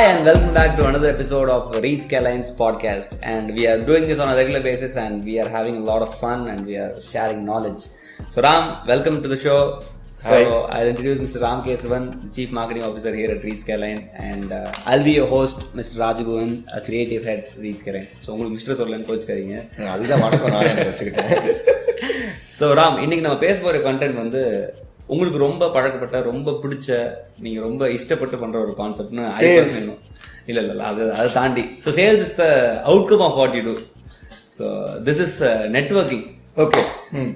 Hi, and welcome back to another episode of Reed Skyline's podcast. And we are doing this on a regular basis, and we are having a lot of fun, and we are sharing knowledge. So, Ram, welcome to the show. So, Hi. I'll introduce Mr. Ram Kesavan, the Chief Marketing Officer here at Reed Skyline, and uh, I'll be your host, Mr. Rajagovan, a creative head at Reed Skyline. So, உங்களுக்கு mister சொல்லலன்னு கோச்சுக்காதீங்க அதுதான் வணக்கம் நான் வச்சுக்கிட்டேன் so Ram இன்னைக்கு நம்ம பேச போகிற கண்டென்ட் வந்து உங்களுக்கு ரொம்ப பழக்கப்பட்ட ரொம்ப பிடிச்ச நீங்க ரொம்ப இஷ்டப்பட்டு பண்ற ஒரு கான்செப்ட்னு. இல்ல இல்ல இல்ல அது அதை தாண்டி so sales is the outcome of what you do so this is networking okay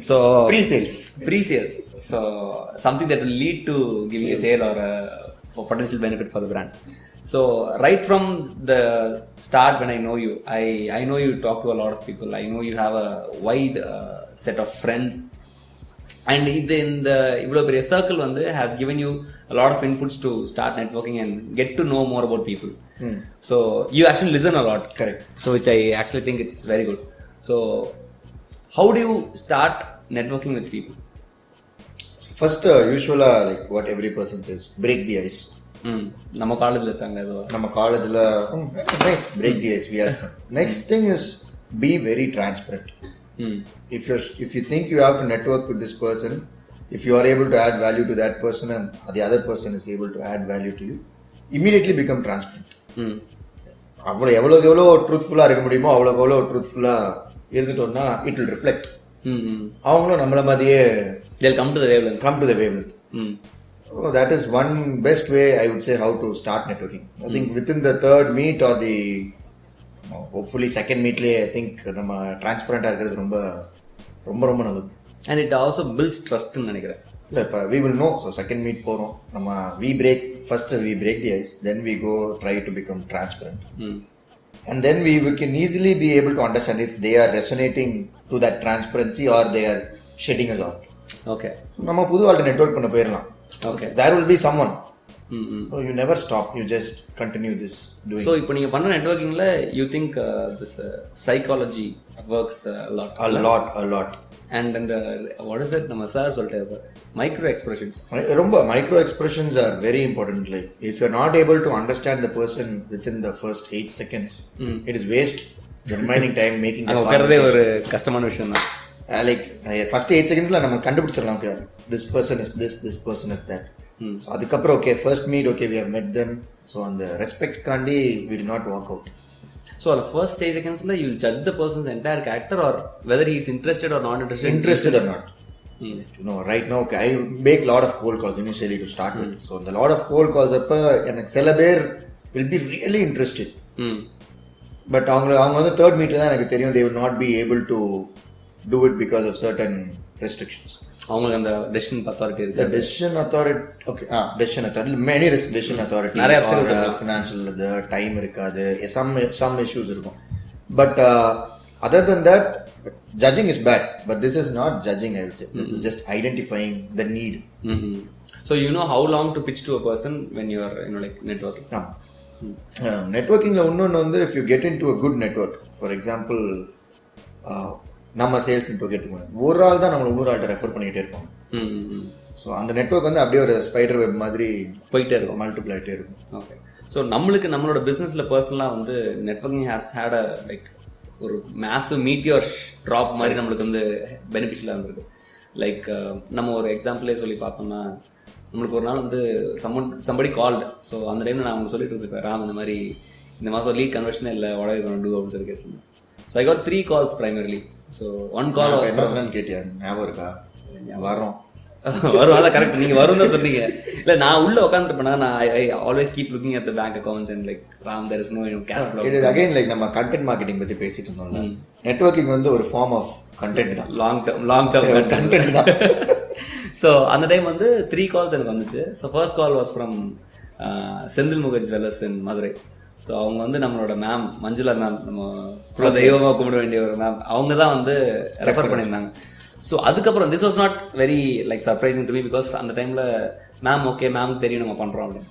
so pre sales pre sales so something that will lead to giving a sale or a for potential benefit for the brand so right from the start when i know you i i know you talk to a lot of people i know you have a wide uh, set of friends and இது இந்த இவ்வளோ பெரிய circle வந்து has given you a lot of inputs to start networking and get to know more about people so you actually listen a lot Correct. so which i actually think it's very good so how do you start networking with people first usually like what every person is break the ice ம் நம்ம காலேஜில் வச்சாங்க ஏதோ நம்ம காலேஜ்ல nice break the ice we are next thing is be very transparent if you if you think you have to network with this person if you are able to add value to that person and the other person is able to add value to you immediately become transparent ம் அவ்வளோ எவ்வளோக்கு எவ்வளோ ட்ரூத்ஃபுல்லாக இருக்க முடியுமோ அவ்வளோக்கு எவ்வளோ ட்ரூத்ஃபுல்லாக இருந்துட்டோம்னா இட் வில் ரிஃப்ளெக்ட் அவங்களும் நம்மள மாதிரியே they'll come to the wavelength come to the wave ம் Oh, that is one best way I would say how to start networking. I think within the third meet or hopefully second meetலயே I think நம்ம டிரான்ஸ்பரண்டா இருக்கிறது ரொம்ப ரொம்ப ரொம்ப நல்லது and it also builds trust ன்னு நினைக்கிறேன் இல்ல இப்ப we will know so second meet போறோம் நம்ம we break first we break the ice then we go try to become transparent ம் and then we, we can easily be able to understand if they are resonating to that transparency or they are shedding us out okay நம்ம புது ஆள்கிட்ட network பண்ண போயிடலாம் okay there will be someone ம் you never stop. You just continue this doing so இப்போ நீங்கள் பண்ணுற நெட்ஒர்க்கிங்கில் you think this psychology works lot a lot, a lot. And இந்த வாட் இஸ் இட் நம்ம சார் சொல்லிட்டு மைக்ரோ எக்ஸ்பிரஷன்ஸ் ரொம்ப micro expressions are very important. Like if you're not able to understand the person within the first eight seconds, it is waste the remaining time making the அங்கே உட்காரதே. ஒரு கஷ்டமான விஷயம் தான் Uh, like first eight செகண்ட்ஸ்ல நம்ம கண்டுபிடிச்சிடலாம் this person is this this person is that so அதுக்கப்புறம் okay first meet okay we have met them so அந்த ரெஸ்பெக்ட் காண்டி we did not work out so அதில் ஃபர்ஸ்ட் ஸ்டேஜ் செகண்ட்ஸில் you judge the person's entire character or whether is interested or not interested interested or not. You know, right now, okay, I make a lot of cold calls initially to start with. So, the lot of cold calls அப்ப எனக்கு சில பேர் will be really interested. ம் But அவங்க அவங்க வந்து third metre தான் எனக்கு தெரியும் they will not be able to do it because of certain restrictions. அவங்களுக்கு அந்த டெசிஷன் அத்தாரிட்டி இருக்கு decision authority, okay, ah, decision authority, many risk decision authority, நிறைய uh, financial, the time இருக்காது, some some issues இருக்கும். Uh, bad. But this is not judging, I would say. This is just identifying the need. Mm-hmm. So you know how long to pitch to a person when you are you know like networking. நெட்ஒர்க்கிங்ல இன்னொன்று வந்து if you get in to a good network for example நம்ம sales network எடுத்துக்கோங்க. ஒரு ஆள் தான் நம்மளை இன்னொரு ஆள்கிட்ட ரெஃபர் பண்ணிகிட்டே இருப்போம் Mm-hmm. ஸோ அந்த நெட்ஒர்க் வந்து அப்படியே ஒரு ஸ்பைடர் வெப் மாதிரி போயிட்டே இருக்கும். மல்டிபிள் ஆகிட்டே இருக்கும். ஓகே ஸோ நம்மளுக்கு நம்மளோட பிஸ்னஸில் பர்சனலாக வந்து networking has had a like ஒரு மேசிவ் மீட்டியோர் ட்ராப் மாதிரி நம்மளுக்கு வந்து பெனிஃபிஷியலாக இருந்திருக்கு. லைக் நம்ம ஒரு எக்ஸாம்பிளே சொல்லி பார்த்தோம்னா நம்மளுக்கு ஒரு நாள் வந்து சம்மன் சம்படி கால்டு ஸோ அந்த டைமில் நான் அவங்க சொல்லிட்டு இருந்திருப்பேன் ராம் இந்த மாதிரி இந்த மாதம் லீக் கன்வர்ஷனே இல்லை உடனே டூ அப்படின்னு சொல்லி கேட்டிருந்தேன். So I got three calls primarily so one call என்ன சொன்னு கேட்டியா? ஞாபகம் இருக்கா? வரோம். வரும் அதான் கரெக்ட் நீங்க வரும் தான் சொன்னீங்க. இல்ல நான் உள்ள உட்காந்துருப்பேனா நான் I always keep looking at the bank accounts and like Ram there is no cash flow it is again like நம்ம கண்டென்ட் மார்க்கெட்டிங் பத்தி பேசிட்டு இருந்தோம்ல. நெட்வொர்க்கிங் வந்து ஒரு ஃபார்ம் ஆஃப் கண்டென்ட் தான். Long term long term content தான். So அந்த time வந்து த்ரீ கால்ஸ் எனக்கு வந்துச்சு. So first call was from Senthil முக ஜுவல்லர்ஸ் இன் மதுரை ஸோ அவங்க வந்து நம்மளோட மேம் மஞ்சுளா மேம் நம்ம ஃபுல்லாக தெய்வமாக கும்பிட வேண்டிய ஒரு மேம் அவங்க தான் வந்து ரெஃபர் பண்ணியிருந்தாங்க. ஸோ அதுக்கப்புறம் this was not very like surprising to me because அந்த டைமில் மேம் ஓகே மேம் தெரியும் நம்ம பண்ணுறோம் அப்படின்னு.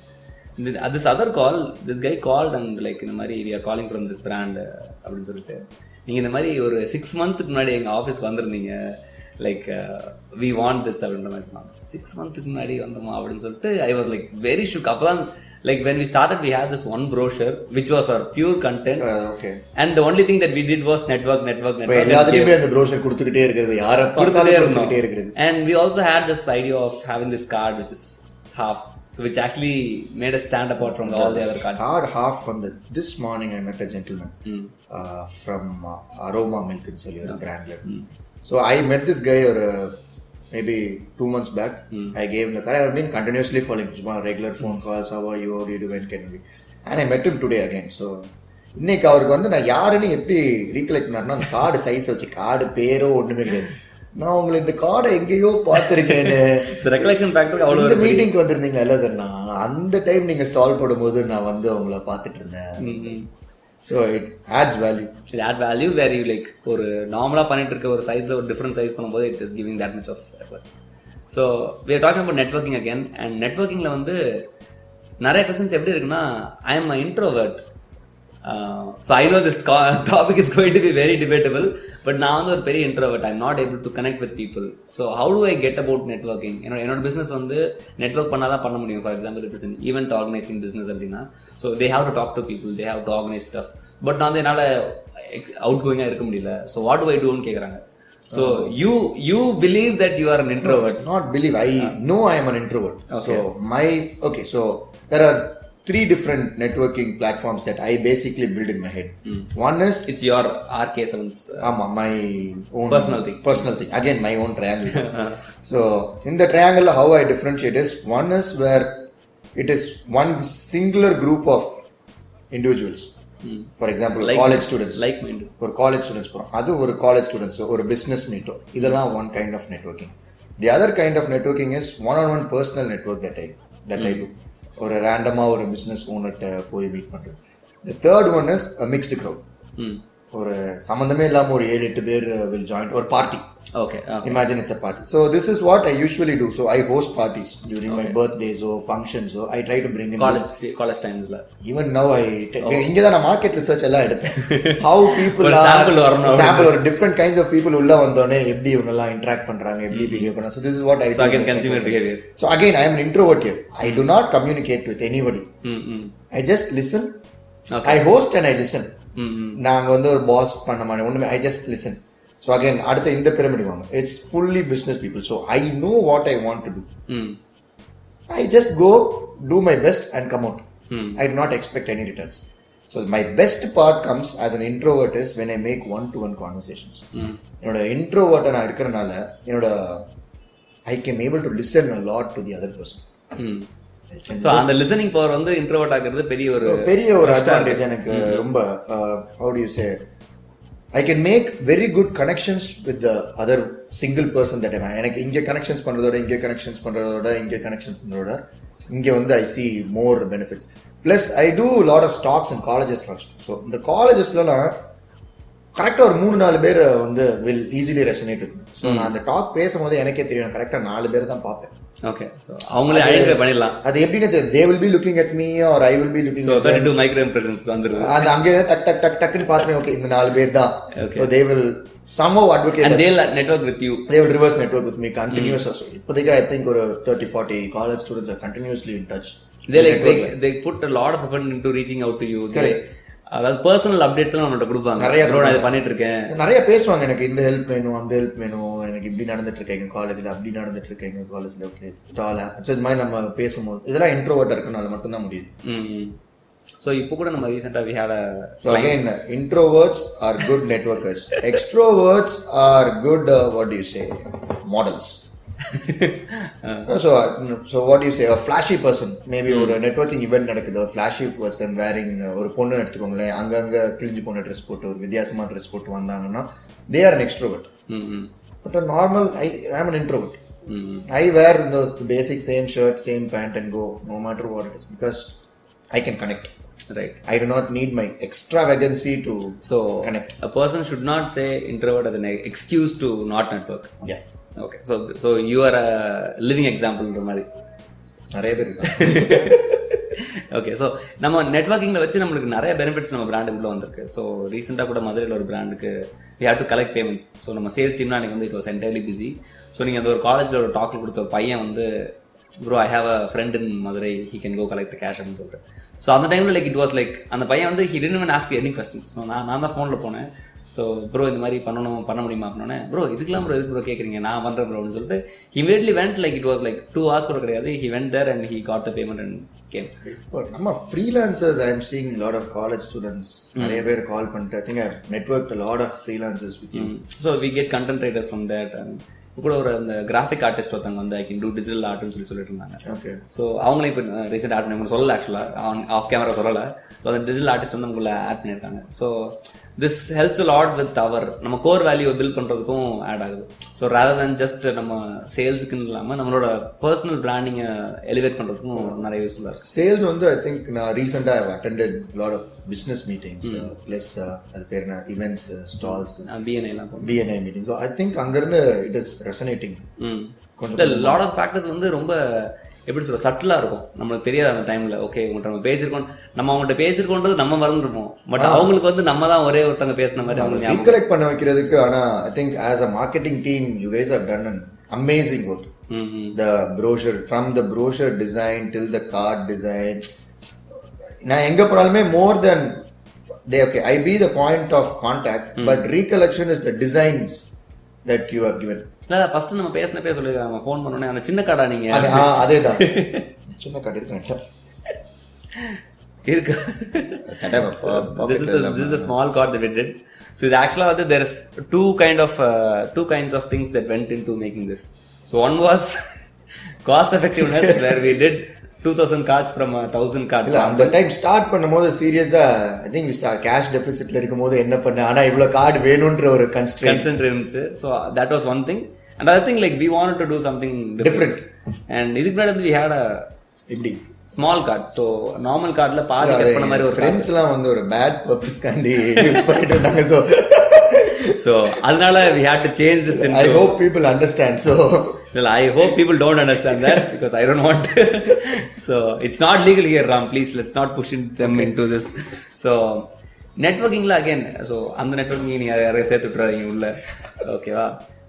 This other call this guy called and like இந்த மாதிரி we are calling from this brand அப்படின்னு சொல்லிட்டு நீங்கள் இந்த மாதிரி ஒரு சிக்ஸ் மந்த்ஸ்க்கு முன்னாடி எங்கள் ஆஃபீஸ்க்கு வந்திருந்தீங்க லைக் வி வாண்ட் திஸ் அப்படின்ற மாதிரி சொன்னாங்க. சிக்ஸ் மந்த்துக்கு முன்னாடி வந்தோமா அப்படின்னு சொல்லிட்டு I was like very shook அப்போ தான் like when we started we had this one brochure which was our pure content okay and the only thing that we did was network network network எல்லாத்துலயுமே அந்த brochure கொடுத்துக்கிட்டே இருக்கிறது யார கொடுத்துட்டே கொடுத்துக்கிட்டே இருக்கிறது and we also had this idea of having this card which is half so which actually made us stand apart from all the other cards Card half from the this morning I met a gentleman Hmm. uh, from uh, Aroma Milk சொல்லி ஒரு brandல so I met this guy ஒரு maybe two months back I gave him the card I've been continuously following சும்மா regular phone calls how are you how do you do when can we and I met him today again so இன்னைக்கு அவருக்கு வந்து நான் யாருன்னு எப்படி recollect பண்ணாருன்னா அந்த card size வச்சு கார்டு பேரோ ஒண்ணுமே கிடையாது நான் உங்களை இந்த கார்டை எங்கேயோ பார்த்திருக்கேன்னு recollection factor அவ்வளவு இந்த மீட்டிங்க்கு வந்திருந்தீங்களா இல்ல சார் நான் அந்த டைம் நீங்க ஸ்டால் போடும்போது நான் வந்து உங்களை பார்த்துட்டு இருந்தேன் Mm-hmm. So it adds value it add value where you like ஒரு நார்மலாக பண்ணிட்டு இருக்க ஒரு சைஸில் ஒரு டிஃப்ரெண்ட் சைஸ் பண்ணும்போது it is giving that much of efforts so we are talking about networking again and நெட்ஒர்க்கிங்கில் வந்து நிறைய கொஸ்டின்ஸ் எப்படி இருக்குன்னா I am I introvert so I know this topic is going to be very debatable but நான் வந்து ஒரு பெரிய introvert I'm not able to connect with people so how to I get about networking என்னோட என்னோட business வந்து network பண்ணால் தான் பண்ண முடியும். For example it is event organizing business அப்படின்னா so they have to talk to people they have to organize stuff but நான் வந்து என்னால் அவுட் கோயிங்காக இருக்க முடியல. ஸோ வாட் டு ஐ டூன்னு கேட்குறாங்க so you you believe that you are an introvert not believe I know I am an introvert so my okay so there are three different networking platforms that I basically build in my head one is it's your RK sevens ஆமா my own Personal thing. personal thing. Again my own triangle. So in the triangle how i differentiate is one is where it is one singular group of individuals. For example Like- college students. Like mind ஒரு college students போகிறோம் அது ஒரு college students ஒரு business மீட்டோ இதெல்லாம் one kind of networking the other kind of networking is one on one personal network that I that I do ஒரு ரேண்டமாக ஒரு பிஸ்னஸ் ஓனர்கிட்ட போய் மீட் பண்ணுறது the third one is mixed crowd ம். ஒரு சம்மந்தமே இல்லாமல் ஒரு ஏழு எட்டு பேர் வில் ஜாயின் ஒரு party okay party. So this is what I usually do. So I host parties during my birthdays or functions. So I try to bring in. College college டைம்ஸ்ல Even now I இங்க தான் நான் market research எல்லாம் எடுப்பேன் ஒரு are sample வரணும். sample ஒரு different kinds of people உள்ள வந்தோடனே எப்படி இவங்க எல்லாம் interact பண்றாங்க எப்படி பிஹேவ் பண்றாங்க so this is what I so do again consumer. Behaviour so again I am an introvert here I do not communicate with anybody ம் ம் I just listen Okay. I host and I listen ம் ம் நாங்க வந்து ஒரு pass பண்ண மாட்டோம் ஒண்ணுமே I just listen so again அடுத்த இந்த பிரமிட் வாங்க. It's fully business people so I know what I want to do hmm. I just go do my best and come out. I do not expect any returns so my best part comes as an introvert is when I make one to one conversations என்னோட இன்ட்ரோவர்ட்டை நான் இருக்கிறனால என்னோட I can able to listen a lot to the other person அந்த listening power வந்து introvert ஆகிறது பெரிய ஒரு பெரிய ஒரு அட்வான்டேஜ் எனக்கு ரொம்ப how to say I can make very good connections with the other single person that எனக்கு இங்கே கனெக்ஷன்ஸ் பண்றதோட இங்கே கனெக்ஷன்ஸ் பண்றதோட இங்கே கனெக்ஷன்ஸ் பண்றதோட இங்கே வந்து I see more benefits plus I do lot of stocks and colleges so இந்த காலேஜஸ்ல நான் கரெக்டாக ஒரு மூணு நாலு பேர் வந்து வில் ஈஸிலி ரெசனேட் ஸோ நான் அந்த டாக் பேசும்போது எனக்கே தெரியும். கரெக்டாக நாலு பேர் தான் பார்ப்பேன். ஓகே ஸோ அவங்களே ஐடென்டிஃபை பண்ணிடலாம். அது எப்படின்னு தெரியும் they will be looking at me or I will be looking so thirty two micro impressions வந்துருது. அந்த அங்கே டக் டக் டக் டக்னு பார்த்துட்டு ஓகே இந்த நாலு பேர் தான். So they will somehow and advocate they'll network with you they will reverse network with me continues இப்போதைக்கு I think ஒரு thirty forty college students are continuously in touch they like they they put a lot of effort into reaching out to you. They- அதாவது personal updates எல்லாம் நம்மள்ட்ட கொடுப்பாங்க. நிறைய நான் இது பண்ணிட்டு இருக்கேன் நிறைய பேசுவாங்க எனக்கு இந்த ஹெல்ப் வேணும் அந்த ஹெல்ப் வேணும். எனக்கு இப்படி நடந்துட்டு இருக்கு எங்க காலேஜ்ல அப்படி நடந்துட்டு இருக்கு எங்க காலேஜ்ல ஓகே ஸ்டால் ஸோ இது மாதிரி நம்ம பேசும்போது இதெல்லாம் இன்ட்ரோவர்ட் இருக்கணும் அது மட்டும் தான் முடியுது ஸோ இப்போ கூட நம்ம ரீசெண்டாக we had So again, introverts are good networkers. Extroverts are good, uh, what do you so, uh, so what do you say? A flashy person. Maybe ஒரு நெட்வொர்க்கிங் இவெண்ட் நடக்குது ஒரு ஃபிளாஷி பர்சன் வேரிங் ஒரு பொண்ணு எடுத்துக்கோங்களேன் அங்கங்க கிழிஞ்சு போன dress போட்டு ஒரு வித்தியாசமா ட்ரெஸ் போட்டு வந்தாங்கன்னா தே ஆர் an extrovert ம் ம் பட் நார்மல் ஐ ஆம் an introvert ம் I wear those basic same shirt, same pant and go no matter what it is because I can connect. Right I do not need my extravagancy to so connect. a person should not say introvert as an excuse to not network Yeah. Okay so so you are a living எக்ஸாம்பிள்ன்ற மாதிரி. நிறைய பேர் okay so நம்ம நெட்ஒர்க்கிங்கில் வச்சு நம்மளுக்கு நிறைய benefits நம்ம பிராண்டுக்குள்ள வந்திருக்கு. So ரீசெண்டாக கூட மதுரையில் ஒரு பிராண்டுக்கு we have to collect payments so நம்ம சேல்ஸ் டீம்லாம் எனக்கு வந்து it was entirely busy so நீங்கள் அந்த ஒரு காலேஜில் ஒரு டாக்கில் கொடுத்த ஒரு பையன் வந்து bro I have a friend in Madurai. He can go collect cash அப்படின்னு சொல்லிட்டு. ஸோ அந்த டைமில் லைக் இட் வாஸ் லைக் அந்த பையன் வந்து he didn't ask any questions நான் நான் தான் ஃபோனில் போனேன். ஸோ ப்ரோ இந்த மாதிரி பண்ணணும் பண்ண முடியுமா அப்படின்னே ப்ரோ இதுக்கெல்லாம் ப்ரோ எதுக்கு ப்ரோ கேட்குறீங்க நான் பண்ணுறேன் ப்ரோன்னு சொல்லிட்டு immediately went like it was like two hours கூட கிடையாது. He went there and he got the payment and came இப்போ நம்ம freelancers I am seeing lot of college students நிறைய பேர் கால் பண்ணிட்டு I think I network lot of freelancers with so we get content writers from that இப்போ கூட ஒரு அந்த graphic artist ஒருத்தவங்க வந்து ஐ கேன் டூ டிஜிட்டல் ஆர்ட்னு சொல்லி சொல்லிட்டு இருந்தாங்க. ஓகே ஸோ அவங்களே இப்போ ரீசெண்ட் ஆட் பண்ணி சொல்லலை ஆக்சுவலாக ஆஃப் கேமரா சொல்லலை. ஸோ அந்த டிஜிட்டல் ஆர்டிஸ்ட் வந்து உங்களை ஆட் பண்ணியிருக்காங்க. So this helps lot with our நம்ம கோர் வேல்யூ பில்ட் பண்ணுறதுக்கும் ஆட் ஆகுது. ஸோ ரேதர் than ஜஸ்ட் நம்ம சேல்ஸுக்குன்னு இல்லாமல் நம்மளோட பர்சனல் பிராண்டிங்கை எலிவேட் பண்ணுறதுக்கும் நிறைய யூஸ்ஃபுல்லாக இருக்குது சேல்ஸ் வந்து ஐ திங்க் நான் ரீசெண்டாக I've attended lot of business meetings plus அது பேர் என்ன events stalls பிஎன்ஐலாம் BNI meeting so I think அங்கேருந்து இட் இஸ் ரெசனேட்டிங் ம் இல்லை லாட் ஆஃப் ஃபேக்டர்ஸ் வந்து ரொம்ப எப்படி சொல்ற சட்டிலாக இருக்கும். நம்மளுக்கு தெரியாது அந்த டைமில் ஓகே உங்கள்கிட்ட நம்ம பேசியிருக்கோம். நம்ம அவங்கள்ட்ட பேசியிருக்கோன்றது நம்ம மறந்துருப்போம். பட் அவங்களுக்கு வந்து நம்ம தான் ஒரே ஒருத்தங்க பேசின மாதிரி அவங்க ரீகலெக்ட் பண்ண வைக்கிறதுக்கு ஆனால் I think as a marketing team you guys have done an amazing work hmm hmm the brochure from the brochure design till the card design நான் எங்க போனாலுமே more than they okay i be the point of contact but recollection is the designs that you have given இல்லை first நம்ம பேசினப்பே சொல்லியிருக்காங்க phone பண்ணோன்னே அந்த சின்ன கடை நீங்க அது அதேதான் சின்ன கடை இருக்கு இருக்கு இது ஆக்சுவலாக வந்து uh, was cost effectiveness where we did 2000 cards from a 1000 cards. இல்ல அந்த டைம் ஸ்டார்ட் பண்ணும்போது சீரியஸா ஐ திங்க் கேஷ் டெபிசிட்ல இருக்கும்போது என்ன பண்ண ஆனா இவ்வளவு கார்டு வேணும்ன்ற ஒரு கன்ஸ்டன்ட் இருந்துச்சு. So that was one thing and other thing like we want to do something different and இதுக்கு முன்னாடி வி ஹேட் அ இப்படி ஸ்மால் கார்டு ஸோ நார்மல் கார்டில் பாதி கட் பண்ண மாதிரி ஒரு ஃப்ரெண்ட்ஸ் எல்லாம் வந்து ஒரு பேட் பர்பஸ்க்காண்டி யூஸ் பண்ணிட்டு இருந்தாங்க ஸோ ஸோ அதனால we had to change this I hope people understand so Well, I hope people don't understand that because I don't want. so it's not legal here, Ram. Please, let's not push them into this. So நெட்ஒர்க்கிங்ல again so அந்த networking நீங்க யாரையும் சேர்த்து விட்டுறாதீங்க உள்ள. ஓகேவா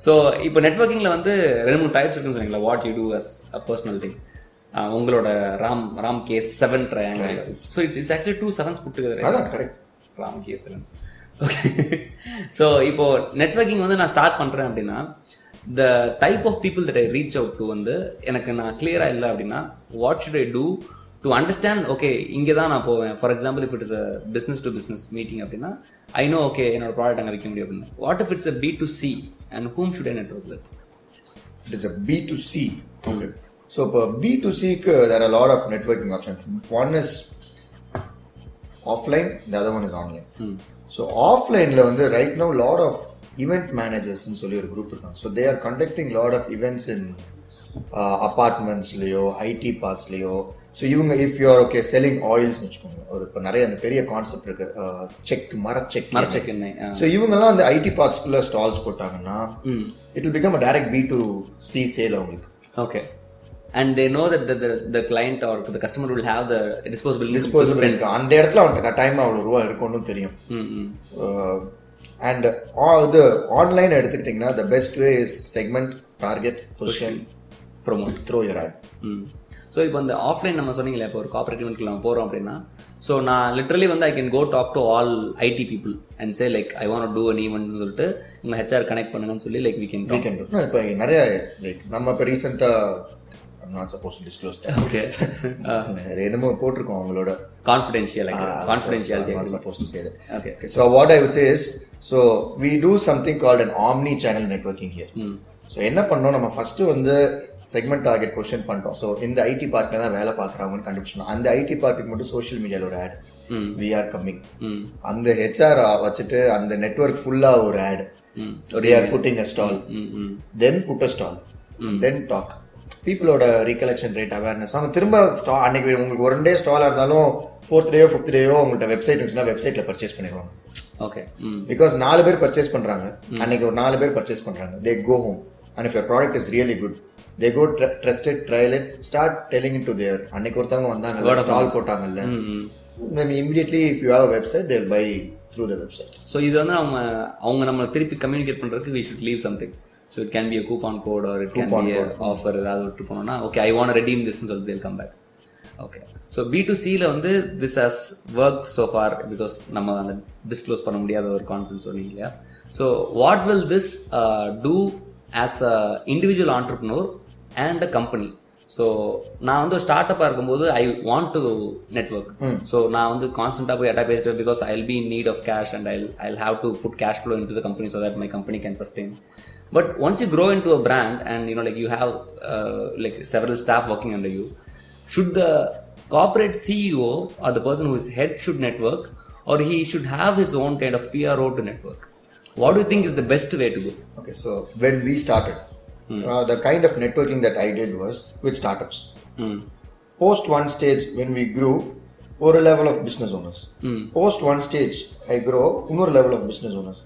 so இப்போ நெட்ஒர்க்கிங்ல வந்து ரெண்டு மூணு டைப்ஸ் இருக்குன்னு சொன்னீங்களா what you do as a personal thing உங்களோட Ram Ram case seven triangle so it's it's actually two sevens put அதான் கரெக்ட் ராம் கேசலன்ஸ் ஓகே ஸோ இப்போ நெட்வொர்க்கிங் வந்து நான் ஸ்டார்ட் பண்ணுறேன் அப்படின்னா the type of people that I reach out to வந்து எனக்கு நான் கிளியராக இல்லை அப்படின்னா what should I do to understand okay இங்கே தான் நான் போவேன் for example if it is a business to business meeting அப்படின்னா ஐ நோ ஓகே என்னோட ப்ராடக்ட் அங்கே விற்க முடியும் அப்படின்னு what if it's a B to C and whom should I network with It is a B2C. Okay. So for B2C, க்கு, there are a lot of networking options. One is offline, the other one is online. So offline ல வந்து right now lot of event managers னு சொல்லி ஒரு group இருக்காங்க. So they are conducting lot of events in uh, apartmentsலயோ IT பார்க்ஸ்லயோ so இவங்க if you're okay selling oils வச்சுக்கோங்க ஒரு இப்போ நிறைய அந்த பெரிய கான்செப்ட் இருக்கு செக் மர செக் எண்ணெய் ஆ. ஸோ இவங்கெல்லாம் அந்த ஐடி பார்க்ஸ்குள்ள ஸ்டால்ஸ் போட்டாங்கன்னா it will become a direct B to C sale அவங்களுக்கு Okay. And they know that the, the, the client or the customer will have the disposable income to disposable spend. இருக்கு அந்த இடத்துல அவனுக்கு கட்டாயமா அவ்வளோ ரூபா இருக்கும்னு தெரியும் ம், ம். அண்ட் இது ஆன்லைன் எடுத்துக்கிட்டிங்கன்னா the best way is segment target position Promote. Through your ad so இப்போ இந்த ஆஃப்லைன் நம்ம சொன்னீங்களே இப்போ ஒரு கார்பரேட் இவெண்ட்க்கு நம்ம போகிறோம் அப்படின்னா ஸோ நான் லிட்ரலி வந்து I can go talk to all IT people and say like I want do an ஈவெண்ட்னு சொல்லிட்டு உங்கள் ஹெச்ஆர் கனெக்ட் பண்ணுங்கன்னு சொல்லி லைக் வீ கேன் வீக்கெண்ட் இப்போ நிறைய லைக் நம்ம இப்போ ரீசெண்டாக நாட் சப்போஸ் டிஸ்க்ளோஸ் ஓகே என்னமோ போட்டிருக்கோம் அவங்களோட. Confidential confidentiality not supposed to say that. Okay Okay, so what I would say is, so we do something called an omni-channel networking here. So என்ன பண்ணோம்? நம்ம ஃபர்ஸ்ட் வந்து செக்மெண்ட் டார்கெட் கொஸ்டின் பண்ணிட்டோம். So இந்த IT பார்ட்ல தான் வேலை பார்க்குறாங்கன்னு கண்டுபிடிச்சோம் அந்த ஐடி பார்ட்டுக்கு மட்டும் சோஷியல் மீடியால ஒரு ஆட் வி ஆர் கம்மிங் அந்த ஹெச்ஆர் வச்சுட்டு அந்த நெட்வொர்க் ஃபுல்லா ஒரு ஆட் putting a stall. ம் ம் then put a stall. Then talk. பீப்புளோட ரீகலெக்ஷன் ரேட் அவேர்னஸ் அவங்க திரும்ப அன்னைக்கு உங்களுக்கு ஒரு டே ஸ்டாலாக இருந்தாலும் ஃபோர்த் டேயோ ஃபிஃப்த் டேயோ உங்கள்கிட்ட வெப்சைட் இருந்துச்சுன்னா வெப்சைட்ல பர்ச்சேஸ் பண்ணிடுவாங்க. ஓகே பிகாஸ் நாலு பேர் பர்ச்சேஸ் பண்றாங்க. அன்னைக்கு ஒரு நாலு பேர் பர்ச்சேஸ் பண்றாங்க. They go home and if your product is really good they go trusted trial it start telling it to their அன்னைக்கு ஒருத்தவங்க வந்தாங்க ஸ்டால் போட்டாங்கல்ல ம் ம். Immediately if you have website they'll buy through the website so இது வந்து அவங்க அவங்க நம்ம திருப்பி கம்யூனிகேட் பண்ணுறதுக்கு we should leave something so it can be a coupon code or it can be offer ஏதாவது விட்டு போனோம்னா ஓகே ஐ வாண்ட் ரெடீம் திஸ்ன்னு சொல்லிட்டு they'll come back. Okay so B to சியில் வந்து this has work so for because நம்ம அந்த disclose பண்ண முடியாத ஒரு கான்செப்ட் சொன்னீங்க இல்லையா? So what will this do as a individual entrepreneur and a company so நான் வந்து ஸ்டார்ட் அப்பாக இருக்கும்போது I want to network so நான் வந்து கான்ஸ்டன்ட்டாக போய் எட்டா பேசிட்டு because I be in need of cash and I I have to put cash flow in to the company so that my company can sustain But once you grow into a brand and you know like you have uh, like several staff working under you, should the corporate CEO or the person who is head should network or he should have his own kind of PRO to network? What do you think is the best way to go? Okay, so when we started, mm. uh, the kind of networking that I did was with startups. Mm. Post one stage, when we grew, were a level of business owners. Mm. Post one stage, I grow, another level of business owners.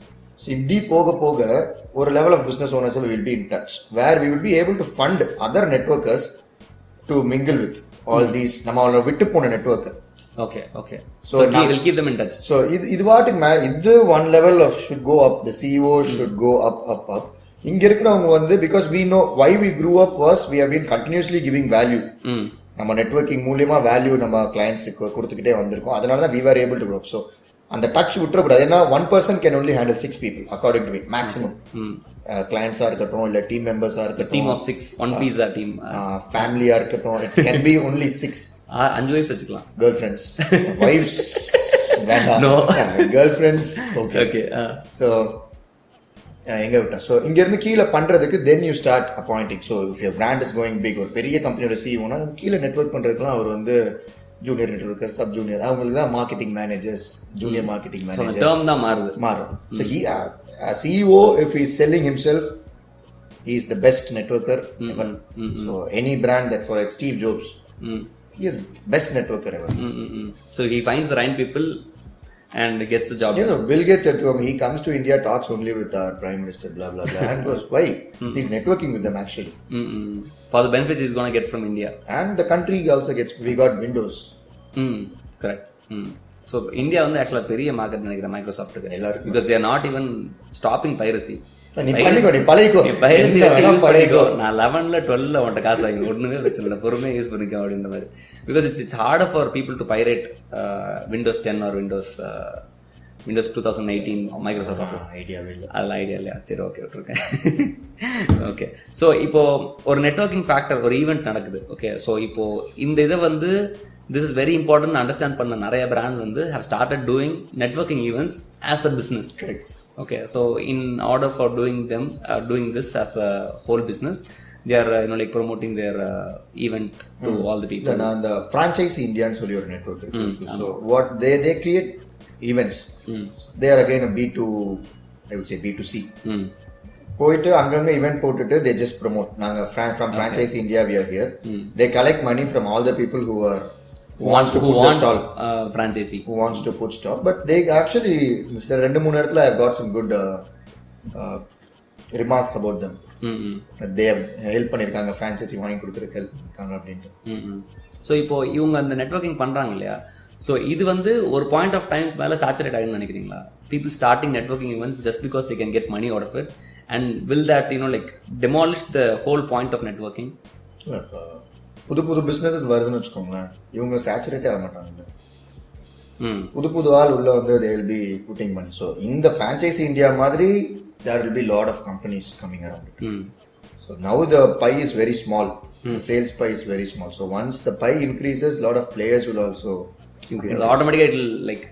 இப்படி போக போக ஒரு of business owners we will be in touch, where we will be able to fund other networkers to mingle with all these நம்ம அவங்கள விட்டு போன network okay okay. So, So keep, now- we'll keep them in touch. So இது இது வாட்டுக்கு மே இது one level of should go up the CO should go up up up இங்க இருக்கிறவங்க வந்து because we know why we grew up was we have been continuously giving value. நம்ம networking மூலியமா value நம்ம கிளைண்ட்ஸுக்கு கொடுத்துக்கிட்டே வந்திருக்கோம். அதனால தான் we are able to grow so அந்த டச் விட்டுறக்கூடாது. ஏன்னா one person can only handle six people according to me maximum கிளைண்ட்ஸா இருக்கட்டும் இல்ல டீம் மெம்பர்ஸா இருக்கட்டும். of six one piece that team. uh, ஃபேமிலியா இருக்கட்டும். It can be only six அஞ்சு வயசு வச்சுக்கலாம். கேர்ள் ஃப்ரெண்ட்ஸ் வைஃப்ஸ் வேண்டாம். No. Girl friends okay uh, so எங்க விட்டா? ஸோ இங்க இருந்து கீழே பண்றதுக்கு then you start appointing so if your brand is going big ஒரு பெரிய கம்பெனியோட சிஇஓனா கீழே நெட்வொர்க் பண்றதுக்குலாம் அவர் வந்து ஜூனியர் நெட்வொர்க்கர் சப் ஜூனியர் அவங்களுக்கு தான் marketing managers junior marketing so அந்த மேனேஜர் term தான் மாறுது மாறும் so he CEO if is selling himself he is the best networker ever. So any brand that for like Steve Jobs, mm. he is best networker ever. Mm, mm, mm. so he finds the right people and gets the job You done. know, Bill Gates said to him, he comes to India, talks only with our prime minister, blah blah blah, and goes, why? He's networking with them actually, Mm-mm. For the benefits he's gonna get from India. and the country also gets. We got Windows. Hmm correct hmm so India வந்து ஆக்சுவலாக பெரிய market நினைக்கிறேன் மைக்ரோசாஃப்ட்டுக்கு எல்லாருக்கும். Because they're not even stopping piracy நான் லெவன்ல டுவெல்ல உன்ட்ட காசு வாங்கி ஒண்ணுமே பிரச்சனை இல்லை. பொறுமையாக யூஸ் பண்ணிக்கோ அப்படின்ற மாதிரி. Because it's it's harder for people to pirate Windows ten or Windows Windows two thousand eighteen Microsoft Office ஐடியாவே இல்லை அதெல்லாம் ஐடியா இல்லையா சரி ஓகே விட்டுருக்கேன் ஓகே ஸோ இப்போ ஒரு நெட்வொர்க்கிங் ஃபேக்டர் ஒரு ஈவெண்ட் நடக்குது ஓகே ஸோ இப்போ இந்த இதை வந்து this is very important understand பண்ண நிறைய பிராண்ட்ஸ் வந்து have started doing networking events as a business okay so in order for doing them doing this as a whole business they are you know like promoting their uh, event to all the people. இல்ல, நான் அந்த franchisee இந்தியான்னு சொல்லி ஒரு network இருக்கு. So what they they create events they are again B to I would say B to C. போயிட்டு அங்கங்க event போட்டுட்டு தே ஜஸ்ட் ப்ரோமோட் நாங்க from franchise India we are here they collect money from all the people who are who put the want stall uh, franchisee. Who wants to put stall. But they actually ரெண்டு மூணு இடத்துல I've got some good uh, remarks about them. Mm-hmm. that they have help பண்ணிருக்காங்க. Franchisee வாங்கி கொடுக்கறதுக்கு help பண்ணிருக்காங்க அப்படின்ட்டு. So இப்போ இவங்க அந்த நெட்வொர்க்கிங் பண்றாங்க இல்லையா? ஸோ இது வந்து ஒரு பாயிண்ட் ஆஃப் டைம் மேலே சேச்சுரேட் ஆகிடும்னு நினைக்கிறீங்களா? People starting networking events just because they can get money out of it and will that you know like demolish the whole point of இப்ப புது புது பிசினஸஸ் வருதுன்னு வச்சுக்கோங்களேன். இவங்க சேச்சுரேட்டே ஆக மாட்டாங்க புது புது ஆள் உள்ள வந்து they will be putting money so இந்த ஃப்ரான்ச்சைசி இந்தியா மாதிரி there will be lot of companies coming around now the pie is very small. The sales pie is very small. So once the pie increases, lot of players will also. ஆட்டோமேட்டிக்காக it like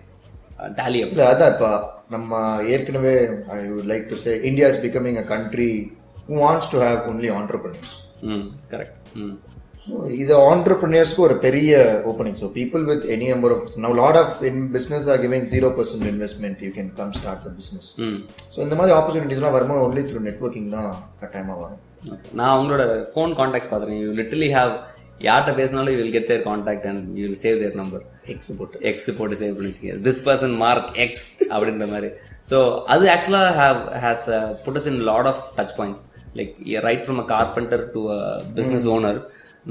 டேலி இல்ல அதான் இப்ப நம்ம ஏற்கனவே I would like to say India is becoming a country who wants to have only entrepreneurs ம் correct ம் so இது ஆண்டர்பிரினர்ஸ்க்கு ஒரு பெரிய opening so people with any number of now lot of in business are giving zero percent investment you can come start the business ம் so இந்த மாதிரி ஆப்பர்ச்சுனிட்டிஸ்லாம் வரும்போது ஒன்லி த்ரூ நெட்ஒர்க்கிங் தான் கட்டாயமாக வரும். நான் உங்களோட ஃபோன் காண்டாக்ட்ஸ் பார்த்துருக்கேன். யூ லிட்டலி ஹேவ் யார்கிட்ட பேசினாலும் you will get their contact and you will save their number X போட்டு. எக்ஸ் போட்டு சேவ் பண்ணி வச்சுக்கோங்க திஸ் பர்சன் மார்க் எக்ஸ் அப்படின்ற மாதிரி. ஸோ அது ஆக்சுவலாக have has puts in lot of touch points like right from a carpenter to a business owner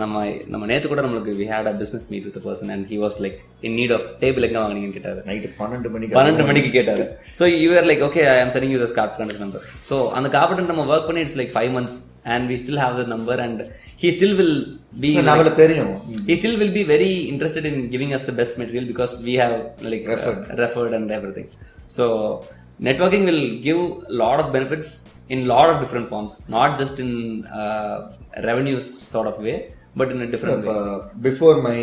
நம்ம நம்ம நேத்து கூட நம்மளுக்கு we had a business meet with person and he was like in need of table எங்க வாங்குனீங்கன்னு கேட்டாரு. Night பன்னெண்டு மணிக்கு. பன்னெண்டு மணிக்கு கேட்டாரு. So you're like okay I am sending you the carpenter number so அந்த கார்பெண்டர் நம்ம ஒர்க் பண்ணி it's like five months and we still have the number and he still will be he still will be very interested in giving us the best material because we have like uh, referred, referred and everything. So networking will give lot of benefits in lot of different forms not just in uh, revenue sort of way but in a different way. Uh, before my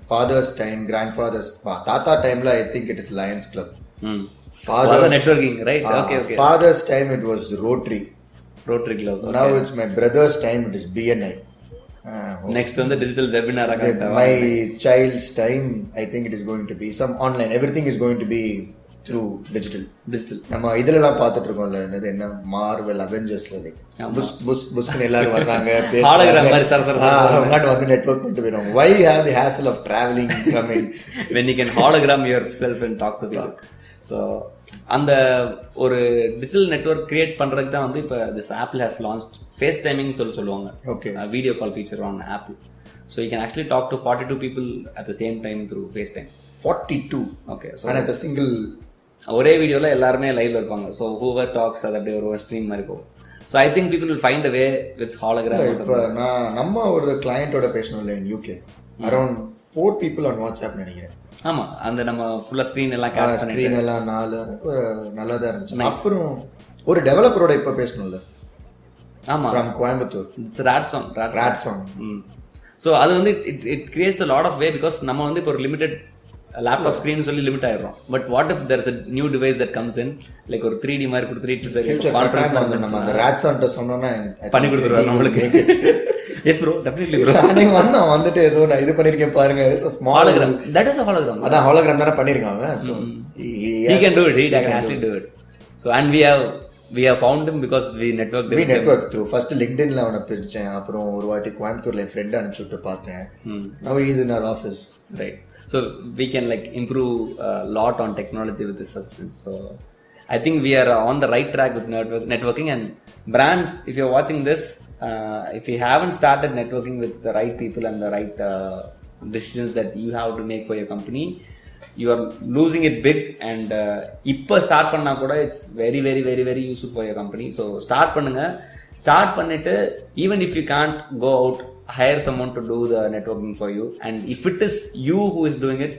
father's time grandfather's tata time i think it is lions club. Hmm. Father networking right? Ah, okay okay. father's time it was rotary. Club okay. Now it's my brother's time it is BNI next வந்து digital webinar my child's time i think it is going to be some online everything is going to be through digital digital நம்ம இதுல எல்லாம் பார்த்துட்டு இருக்கோம்ல என்னது என்ன Marvel அவெஞ்சர்ஸ்ல புஸ் புஸ் புஸ்னு எல்லாரும் வர்றாங்க. முன்னாடி வந்து நெட்வொர்க் பண்ணிட்டு போயிடும் why have the hassle of travelling coming when you can hologram yourself and talk to people so அந்த ஒரு டிஜிட்டல் நெட்வொர்க் கிரியேட் பண்றதுக்கு தான் வந்து இப்போ this Apple has launch FaceTiming சொல்லி சொல்லுவாங்க. Okay. Video call feature on Apple so you can actually talk to forty two people at the same time through FaceTime forty two okay so at single ஒரே வீடியோல எல்லாருமே லைவ்ல இருப்பாங்க. So whoever tax அது அப்படியே ஒரு ஸ்ட்ரீம் மாதிரி போகும். So I think people will find way with hologram இப்போ நான் நம்ம ஒரு கிளையண்டோட பேசணும்ல in UK around four people on WhatsApp நினைக்கிறேன். ஆமா அந்த நம்ம ஃபுல்லா ஸ்க்ரீன் எல்லாம் ஸ்க்ரீன் எல்லாம் நாலு நல்லா தான் இருந்துச்சு. அப்புறம் ஒரு டெவலப்பரோட இப்போ பேசணும்ல? ஆமா. From Coimbatore it's rod song rod song so அது வந்து it it creates a lot of way because நம்ம வந்து இப்போ ஒரு லிமிடெட் லேப்டாப் ஸ்க்ரீன் சொல்லி limit ஆயிடுறோம். But what if there is a new device that comes in like ஒரு three D மாதிரி கொடுத்துட்டு சரி ஃபியூச்சர் கான்ஃபரன்ஸ் வந்து நம்ம அந்த ராட்ஸான்ட்ட சொன்னோம்னா பண்ணி கொடுத்துருவாரு நம்மளுக்கு. எஸ் ப்ரோ டெஃபினெட்லி ப்ரோ அன்னைக்கு வந்தான் வந்துட்டு ஏதோ நான் இது பண்ணிருக்கேன் பாருங்க small hologram that is hologram அதான் ஹாலோகிராம் தானே he can do it he can actually do it so and we have we have found him because we networked we with him network through first லிங்க்டின்ல அவனை பிரிச்சேன் அப்புறம் ஒரு வாட்டி கோயம்புத்தூர்ல என் friend அனுப்பிச்சு விட்டு பார்த்தேன் now he is in our office right so we can like improve a lot on technology with this assistance so i think we are on the right track with network, networking and brands if if you haven't started networking with the right people and the right decisions that you have to make for your company you are losing it big and இப்போ start பண்ணால் கூட it's very very very very useful for your company so start பண்ணுங்கள் start பண்ணிட்டு even if you can't go out hire some to do the networking for you and if it is you who is doing it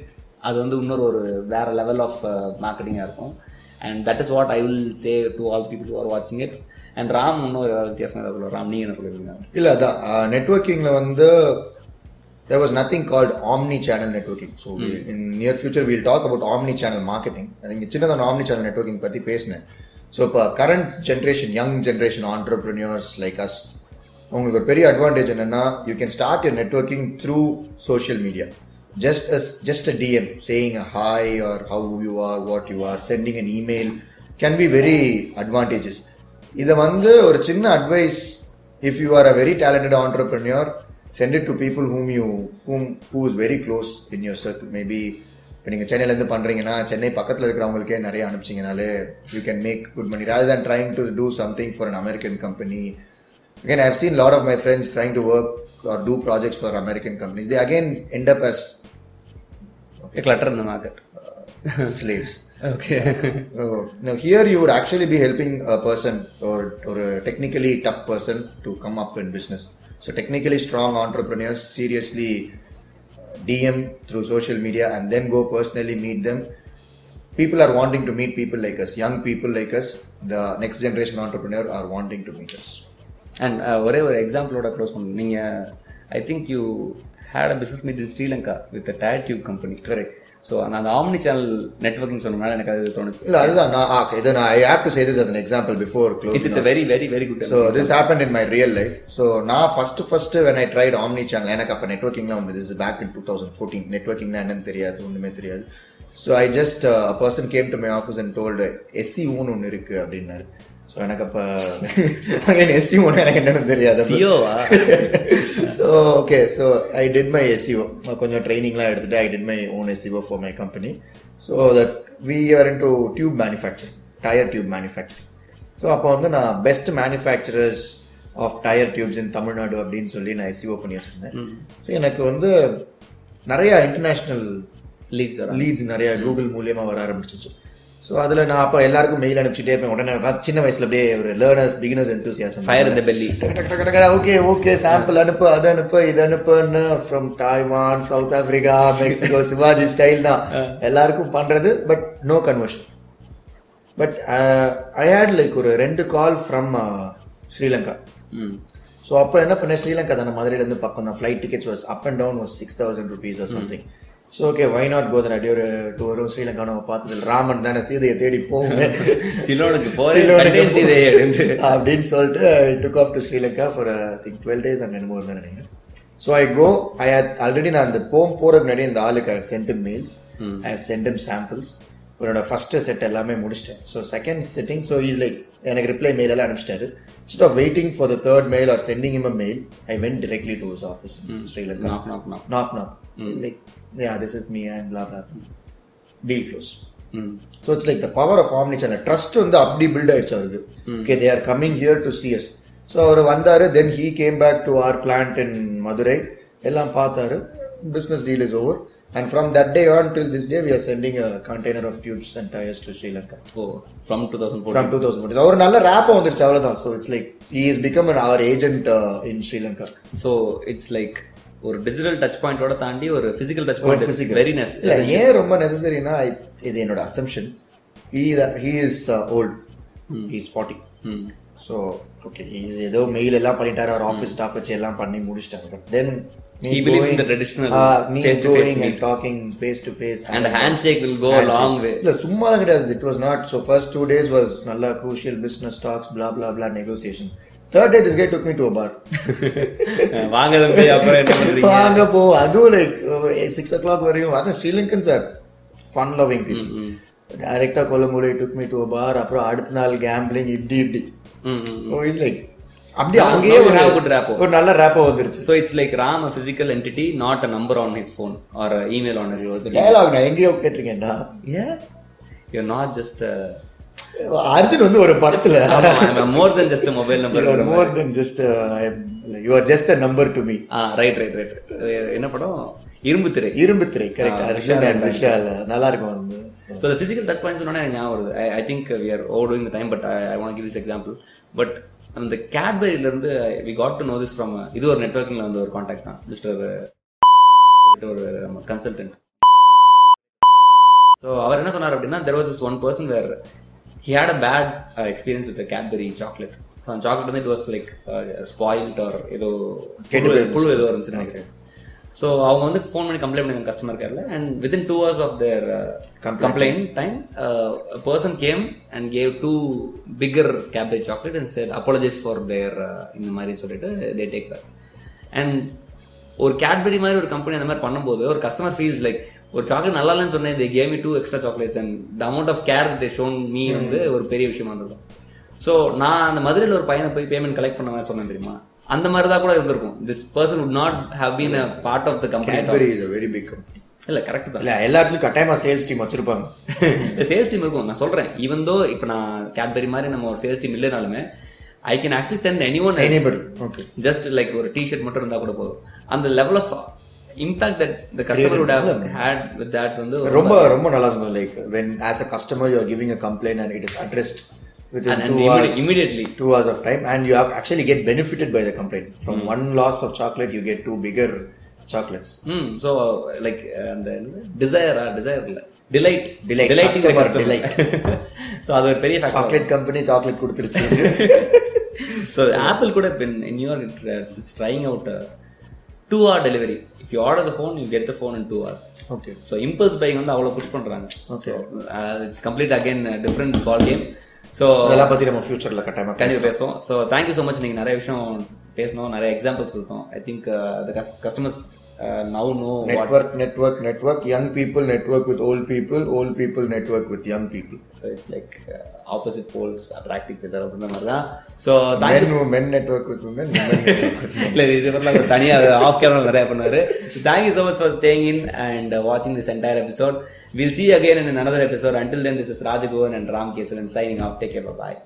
அது வந்து இன்னொரு ஒரு வேற level of மார்க்கெட்டிங்காக இருக்கும் and that is what I will say to all people are வாட்சிங் it and Ram இன்னும் ஒரு வித்தியாசமாக ஏதாவது சொல்லுவார் ராம் நீங்க என்ன சொல்லுவீங்க இல்ல அதான் நெட்வொர்க்கிங்ல வந்து there was nothing called omni channel networking. So we, in near future we'll talk about omni channel marketing நீங்க சின்னதாக omni channel networking பத்தி பேசினேன். ஸோ இப்போ current generation young generation entrepreneurs like us உங்களுக்கு ஒரு பெரிய அட்வான்டேஜ் என்னன்னா you can start your networking through social media just as just a DM saying a hi are how you are what you are sending an email can be very advantages இதை வந்து ஒரு சின்ன advice if you are a very talented entrepreneur sent it to people whom you whom who is very close in your circle maybe இப்போ நீங்கள் சென்னையிலேருந்து பண்ணுறீங்கன்னா சென்னை பக்கத்தில் இருக்கிறவங்களுக்கே நிறைய அனுப்பிச்சிங்கனாலே you can make good money rather than trying to do something for an American company Again, I've seen a lot of my friends trying to work or do projects for American companies, they again end up as okay. a clutter in the market. Uh, slaves. okay. Uh, so, now here you would actually be helping a person or, or a technically tough person to come up in business. So technically strong entrepreneurs seriously uh, DM through social media and then go personally meet them. People are wanting to meet people like us, young people like us. The next generation entrepreneur are wanting to meet us. And ஒரே ஒரு எக்ஸாம்பிளோட close பண்ணணும். நீங்க I think you had a business meet in Sri Lanka with tyre tube company Correct. So நான் அந்த omni channel networking சொன்னனால எனக்கு அது தோணுச்சு. இல்ல அதுதான். நான் okay, then I have to say this as an example before closing. It's very very very good So this happened in my real life. So நான் first first when I tried omni channel எனக்கு அப்ப நெட்வொர்க்கிங்லாம் வந்து this is back in 2014 நெட்வொர்க்கிங்னா என்னன்னு தெரியாது ஒண்ணுமே தெரியாது. So I just a person came to my office and told எஸ்சிஓன்னு ஒன்று இருக்கு அப்படின்னாரு. ஸோ எனக்கு அப்போ அகைன் எஸ்சிஓன்னு எனக்கு என்னன்னு தெரியாது. சிஓவா so okay so I did my SEO கொஞ்சம் ட்ரைனிங்லாம் எடுத்துட்டு I did my own SEO for my company so that we are in to tube manufacturing tyre tube manufacturing so அப்போ வந்து நான் best manufacturers of tyre tubes in Tamil Nadu அப்படின்னு சொல்லி நான் SEO பண்ணி வச்சிருந்தேன். ஸோ எனக்கு வந்து நிறைய இன்டர்நேஷ்னல் வர லீட்ஸ் நிறைய கூகுள் மூலியமா வர ஆரம்பிச்சிச்சு. ஸோ அதில் நான் அப்போ எல்லாருக்கும் மெயில் அனுப்பிச்சிட்டே இருப்பேன். உடனே சின்ன வயசுல அப்படியே ஒரு லேர்னர்ஸ் பிகினர்ஸ் எந்தூசியாசம் ஃபயர் இந்த பெல்லி ஓகே ஓகே சாம்பிள் அனுப்பு அது அனுப்பு இது அனுப்புன்னு from Taiwan South Africa Mexico Sivaji style தான். எல்லாருக்கும் பண்றது but no conversion but I had like ஒரு ரெண்டு கால் ஃப்ரம் ஸ்ரீலங்கா ம். ஸோ அப்போ என்ன பண்ணேன்? ஸ்ரீலங்கா தானே மதுரையிலேருந்து பக்கம் தான். Flight tickets was up and down was six thousand rupees or something so okay why not go then அடி ஒரு டூ வரும் ஸ்ரீலங்கா நம்ம பார்த்தது ராமன் தானே சீதையை தேடி போவோம் சிலோனுக்கு அப்படின்ட்டு அப்படின்னு சொல்லிட்டு took off to Sri Lanka for think twelve days அங்கே என்னமோ இருந்தா நினைக்கிறேன். So I go I had already நான் அந்த போம் போறதுக்கு முன்னாடி இந்த ஆளுக்கு I sent mails I have sent samples என்னோட ஃபர்ஸ்ட் செட் எல்லாமே முடிச்சிட்டேன். So second setting so is like எனக்கு ரிப்ளை மெயில் எல்லாம் அனுப்பிச்சிட்டாரு instead of waiting for the third mail or sending him a mail I went directly to his office Sri Lanka knock knock knock knock knock like yeah this is me and blah blah deal close ம் so it's like the power of omnichannel trust வந்து அப்படி build ஆயிடுச்சு அவருக்கு okay they are coming here to see us so அவர் வந்தாரு then he came back to our plant in Madurai எல்லாம் பார்த்தாரு business deal is over and from that day on till this day we are sending a container of tubes and tires to Sri Lanka. Two thousand four from 2014 அவர் நல்ல ரேப் வந்துருச்சு அவ்வளவுதான். So it's like he is become an our agent uh, in Sri Lanka. So it's like ஒரு digital touch பாயிண்டோட தாண்டி ஒரு physical touch point. Very நெஸ் ஏன் ரொம்ப நெசசரினா இது என்னோட assumption he is old is forty so okay ஏதோ மெயில் எல்லாம் பண்ணிட்டாரு அவர் ஆஃபீஸ் ஸ்டாஃப் வச்சு எல்லாம் பண்ணி முடிச்சிட்டாரு. But then He believes in the traditional face-to-face meet. Talking face to face and hand shake will go long way இல்ல சும்மா கிடையாது. It was not so first two days was நல்ல crucial business talks blah blah blah negotiation. Third day this K took me to bar வாங்க தம்பி அப்புறம் என்ன பண்றீங்க? வாங்க போ. அதுவும் லைக் சிக்ஸ் ஓ கிளாக் வரையும். அதான் Sri Lankan sir fun loving people டைரக்டா கொல்லம்பூரை டுக் மீ டு பார் அப்புறம் அடுத்த நாள் கேம்பிளிங் இப்படி இப்படி. ஸோ இட்ஸ் லைக் அப்படி Now- அங்கேயே ஒரு good rapport. ஒரு நல்ல ரேப்போ வந்துருச்சு So it's like Ram, a physical entity, not a number on his phone or a email on his phone. Dialogue நான் எங்கேயோ கேட்டிருக்கேன்டா Yeah, you're not just a, Arjun வந்து ஒரு படத்துல I'm a more than just a mobile number. you are more than just a, you are just a number to me ah right right right என்ன படம் Irumbu Thirai Irumbu Thirai correct Ah, Arjun and Vishal நல்லா இருக்கும் வந்து so the physical touch points சொன்னோன்னே ஞாபகம் வருது I think we are over doing the time but I want give this example but அந்த கேட்பரியில இருந்து we got to know this from இது ஒரு நெட்ஒர்க்கிங்ல வந்து ஒரு காண்டாக்ட் தான். மிஸ்டர் ஒரு கன்சல்டன்ட் ஸோ அவர் என்ன சொன்னார் அப்படின்னா there was is one person where he had a bad experience with Cadbury chocolate so அந்த சாக்லேட் வந்து it was like spoiled or ஏதோ. புழு ஏதோ இருந்துச்சு நினைக்கிறேன். ஸோ அவங்க வந்து ஃபோன் பண்ணி கம்ப்ளைண்ட் பண்ணி customer கேர்ல and within two hours of their complaint time person came and gave two bigger cabbage chocolate and sir apologise for their இந்த மாதிரி சொல்லிட்டு தே டேக் பேக் அண்ட் ஒரு கேட்பரி மாதிரி ஒரு கம்பெனி அந்த மாதிரி பண்ணும்போது ஒரு கஸ்டமர் ஃபீல்ஸ் லைக் ஒரு சாக்லேட் நல்லா இல்லைன்னு சொன்னேன் they came two extra chocolates and the amount of care they shown me வந்து ஒரு பெரிய விஷயமா இருந்திருக்கும் ஸோ நான் அந்த மதுரையில் ஒரு பையனை போய் பேமெண்ட் கலெக்ட் பண்ண சொன்னேன் தெரியுமா? அந்த மாதிரி தான் கூட இருந்திருக்கும். This person would not have been a part of the company Cadbury is very big இல்ல கரெக்ட் தான். இல்ல எல்லாத்துலயும் கட்டாயமா சேல்ஸ் டீம் வச்சிருப்பாங்க. சேல்ஸ் டீம் இருக்கும். நான் சொல்றேன். ஈவன் தோ இப்போ நான் கேட்பரி மாதிரி நம்ம ஒரு சேல்ஸ் டீம் இல்லைனாலுமே I can actually send any one anybody okay just like ஒரு டிஷர்ட் மட்டும் இருந்தா கூட போதும். அந்த level of impact that the customer would have had with that வந்து ரொம்ப ரொம்ப நல்லா இருக்கும். Like when as a customer you are giving a complaint and it is addressed. within and, and two immedi- hours immediately two hours of time and you have actually get benefited by the complaint from one loss of chocolate you get two bigger chocolates ம் so like அந்த டிசையரா desire இல்ல delight Delight, delighting customer delight so அது ஒரு பெரிய factor chocolate company chocolate கொடுத்துருச்சு so apple கூட இப்போ in New York it's trying out two hour delivery if you order the phone you get the phone in two hours okay so impulse buy வந்து அவ்வளோ push பண்ணுறாங்க okay it's complete again different ball game so அதெல்லாம் பத்தி நம்ம ஃபியூச்சர்ல கட்டாயமா கண்டிப்பாக பேசுவோம் ஸோ தேங்க்யூ ஸோ மச் நீங்கள் நிறைய விஷயம் பேசணும் நிறைய எக்ஸாம்பிள்ஸ் கொடுத்தோம் I think the customers now no network network network young people network with old people old people network with young people so it's like opposite poles attract இச் other அப்படின்ற மாதிரி தான் so thank you men who men network with women women network with men இல்ல இது பத்தி ஒரு தனியா of camera நிறைய பண்ணாரு thank you so much for staying in and uh, watching this entire episode we'll see you again in another episode. Until then this is rajagovan and ram kesavan signing off. Take care. Bye bye